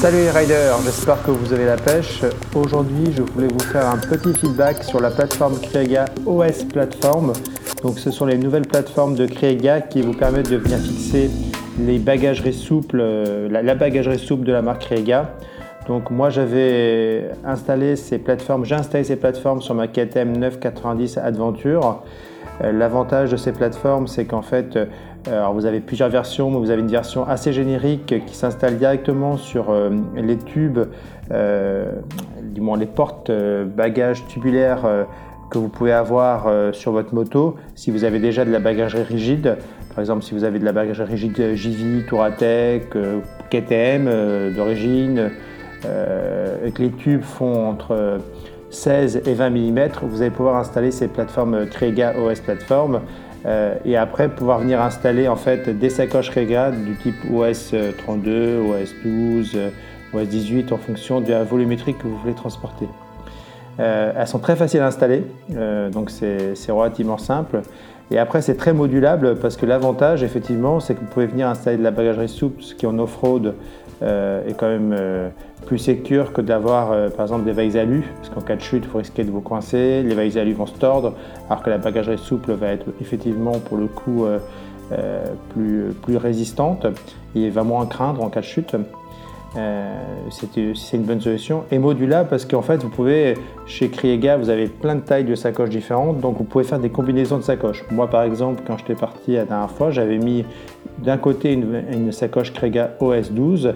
Salut les riders, j'espère que vous avez la pêche. Aujourd'hui, je voulais vous faire un petit feedback sur la plateforme Kriega OS Platform. Donc, ce sont les nouvelles plateformes de Kriega qui vous permettent de venir fixer les bagageries souples, euh, la, bagagerie souple de la marque Kriega. Donc, moi, j'avais installé ces plateformes, j'ai installé ces plateformes sur ma KTM 990 Adventure. Euh, l'avantage de ces plateformes, c'est qu'en fait, euh, alors vous avez plusieurs versions, mais vous avez une version assez générique qui s'installe directement sur euh, les tubes, du moins les portes bagages tubulaires que vous pouvez avoir sur votre moto. Si vous avez déjà de la bagagerie rigide, par exemple si vous avez de la bagagerie rigide JV, Touratech, KTM d'origine, et que les tubes font entre 16 et 20 mm, vous allez pouvoir installer ces plateformes Krega OS Platform euh, et après pouvoir venir installer en fait des sacoches Krega du type OS 32, OS 12, OS 18 en fonction de la volumétrie que vous voulez transporter. Euh, elles sont très faciles à installer, euh, donc c'est relativement simple. Et après, c'est très modulable parce que l'avantage, effectivement, c'est que vous pouvez venir installer de la bagagerie souple, ce qui en off-road est quand même plus sécure que d'avoir euh, par exemple des vagues alu, parce qu'en cas de chute, vous risquez de vous coincer, les vagues alu vont se tordre, alors que la bagagerie souple va être effectivement pour le coup euh, euh, plus, plus résistante et va moins craindre en cas de chute. c'est une bonne solution. Et modulable parce qu'en fait, vous pouvez, chez Kriega, vous avez plein de tailles de sacoches différentes, donc vous pouvez faire des combinaisons de sacoches. Moi, par exemple, quand j'étais parti la dernière fois, j'avais mis d'un côté une, sacoche Kriega OS 12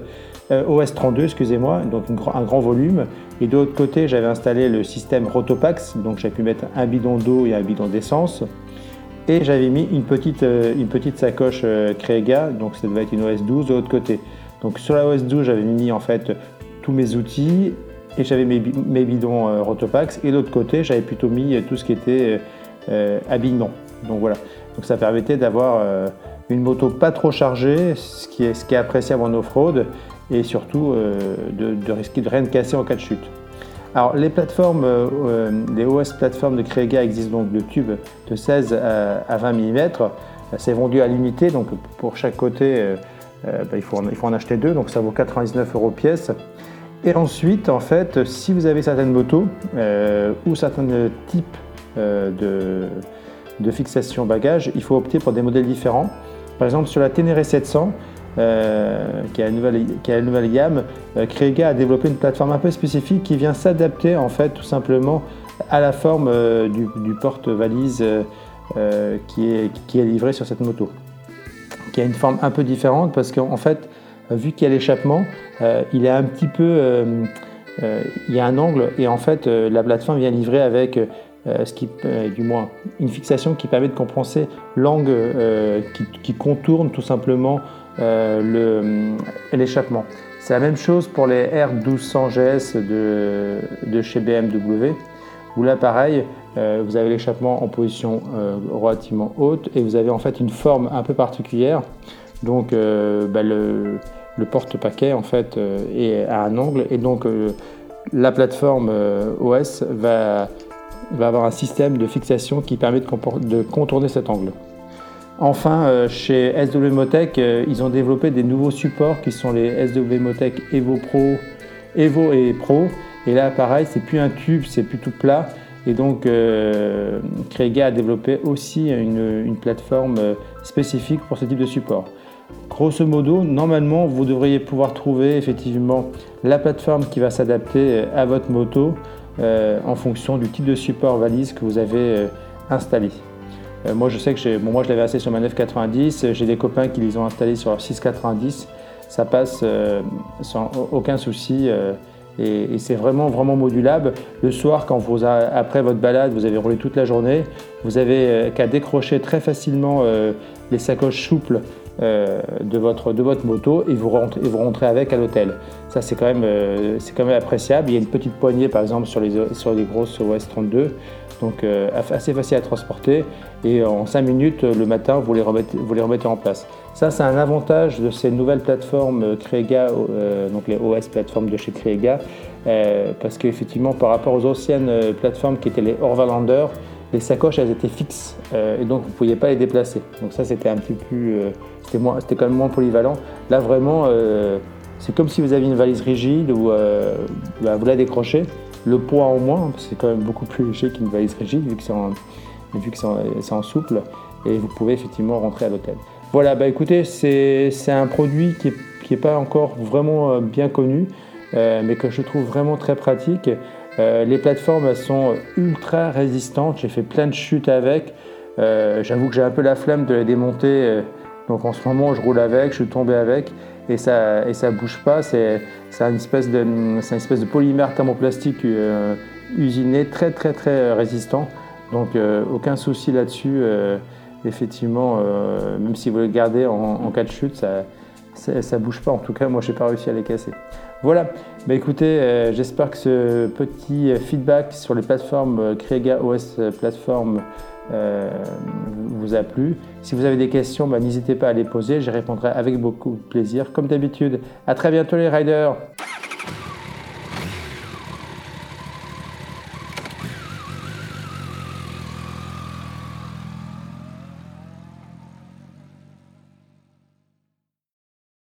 euh, OS 32, excusez-moi, donc un grand volume. Et de l'autre côté, j'avais installé le système Rotopax, donc j'ai pu mettre un bidon d'eau et un bidon d'essence. Et j'avais mis une petite, euh, une petite sacoche euh, donc ça devait être une OS 12 de l'autre côté. Donc sur la OS 12, j'avais mis en fait tous mes outils et j'avais mes, bidons euh, Rotopax. Et de l'autre côté, j'avais plutôt mis tout ce qui était habillement. Donc voilà. Donc ça permettait d'avoir une moto pas trop chargée, ce qui est, ce qui est appréciable en off-road, et surtout euh, de, risquer de rien casser en cas de chute. Alors les plateformes, euh, euh, les OS plateformes de Kriega existent donc de tubes de 16 à, 20 mm. C'est vendu à l'unité, donc pour chaque côté, bah, il, faut en, acheter deux, donc ça vaut 99 euros pièce. Et ensuite, en fait, si vous avez certaines motos ou certains types de, de fixation bagage, il faut opter pour des modèles différents. Par exemple, sur la Ténéré 700, euh, qui, a la nouvelle, gamme, euh, a développé une plateforme un peu spécifique qui vient s'adapter en fait tout simplement à la forme euh, du, porte-valise qui, est, qui est livré sur cette moto, qui a une forme un peu différente parce qu'en fait, vu qu'il y a l'échappement, il est un petit peu, il y a un angle et en fait la plateforme vient livrer avec ce qui, du moins une fixation qui permet de compenser l'angle qui, qui, contourne tout simplement euh, l'échappement. C'est la même chose pour les R1200 GS de, de chez BMW, où là pareil, euh, vous avez l'échappement en position euh, relativement haute et vous avez en fait une forme un peu particulière. Donc bah, le, le porte-paquet en fait est à un angle et donc la plateforme OS va, va, avoir un système de fixation qui permet de, de contourner cet angle. Enfin, euh, chez SW Motec, euh, ils ont développé des nouveaux supports qui sont les SW Motec Evo Pro, Evo et Pro. Et là, pareil, c'est plus un tube, c'est plus tout plat. Et donc, euh, a développé aussi une, plateforme euh, spécifique pour ce type de support. Grosso modo, normalement, vous devriez pouvoir trouver effectivement la plateforme qui va s'adapter à votre moto en fonction du type de support valise que vous avez installé. Euh, moi, je sais que moi, je l'avais installé sur ma 990. J'ai des copains qui les ont installés sur leur 690. Ça passe euh, sans aucun souci. Euh, et, c'est vraiment, vraiment modulable. Le soir, quand après votre balade, vous avez roulé toute la journée, vous avez qu'à décrocher très facilement les sacoches souples de, votre, de votre moto et vous rentrez, vous rentrez avec à l'hôtel. Ça, c'est quand, même, c'est quand même appréciable. Il y a une petite poignée, par exemple, sur les, sur les grosses OS 32 donc euh, assez facile à transporter et en 5 minutes le matin vous les remettez, vous les remettez en place. Ça c'est un avantage de ces nouvelles plateformes Kriega, euh, donc les OS plateformes de chez Kriega, euh, parce qu'effectivement par rapport aux anciennes plateformes qui étaient les Orvalander, les sacoches elles étaient fixes et donc vous ne pouviez pas les déplacer. Donc ça c'était un petit peu, c'était, c'était quand même moins polyvalent. Là vraiment c'est comme si vous aviez une valise rigide où bah, vous la décrochez, le poids en moins, parce que c'est quand même beaucoup plus léger qu'une valise rigide vu que c'est en, vu que c'est en, souple, et vous pouvez effectivement rentrer à l'hôtel. Voilà, bah écoutez, c'est un produit qui n'est pas encore vraiment bien connu, mais que je trouve vraiment très pratique. Les plateformes sont ultra résistantes, j'ai fait plein de chutes avec. J'avoue que j'ai un peu la flemme de les démonter, donc en ce moment je roule avec, je suis tombé avec et ça et bouge pas. C'est une espèce de une polymère thermoplastique euh, usiné très très très résistant. Donc euh, aucun souci là-dessus. Euh, effectivement, même si vous le gardez en, cas de chute, ça, ça, bouge pas. En tout cas, moi, j'ai pas réussi à les casser. Voilà. Bah, écoutez, j'espère que ce petit feedback sur les plateformes Kriega OS Platform euh, vous a plu. Si vous avez des questions, bah, n'hésitez pas à les poser, j'y répondrai avec beaucoup de plaisir, comme d'habitude. À très bientôt les riders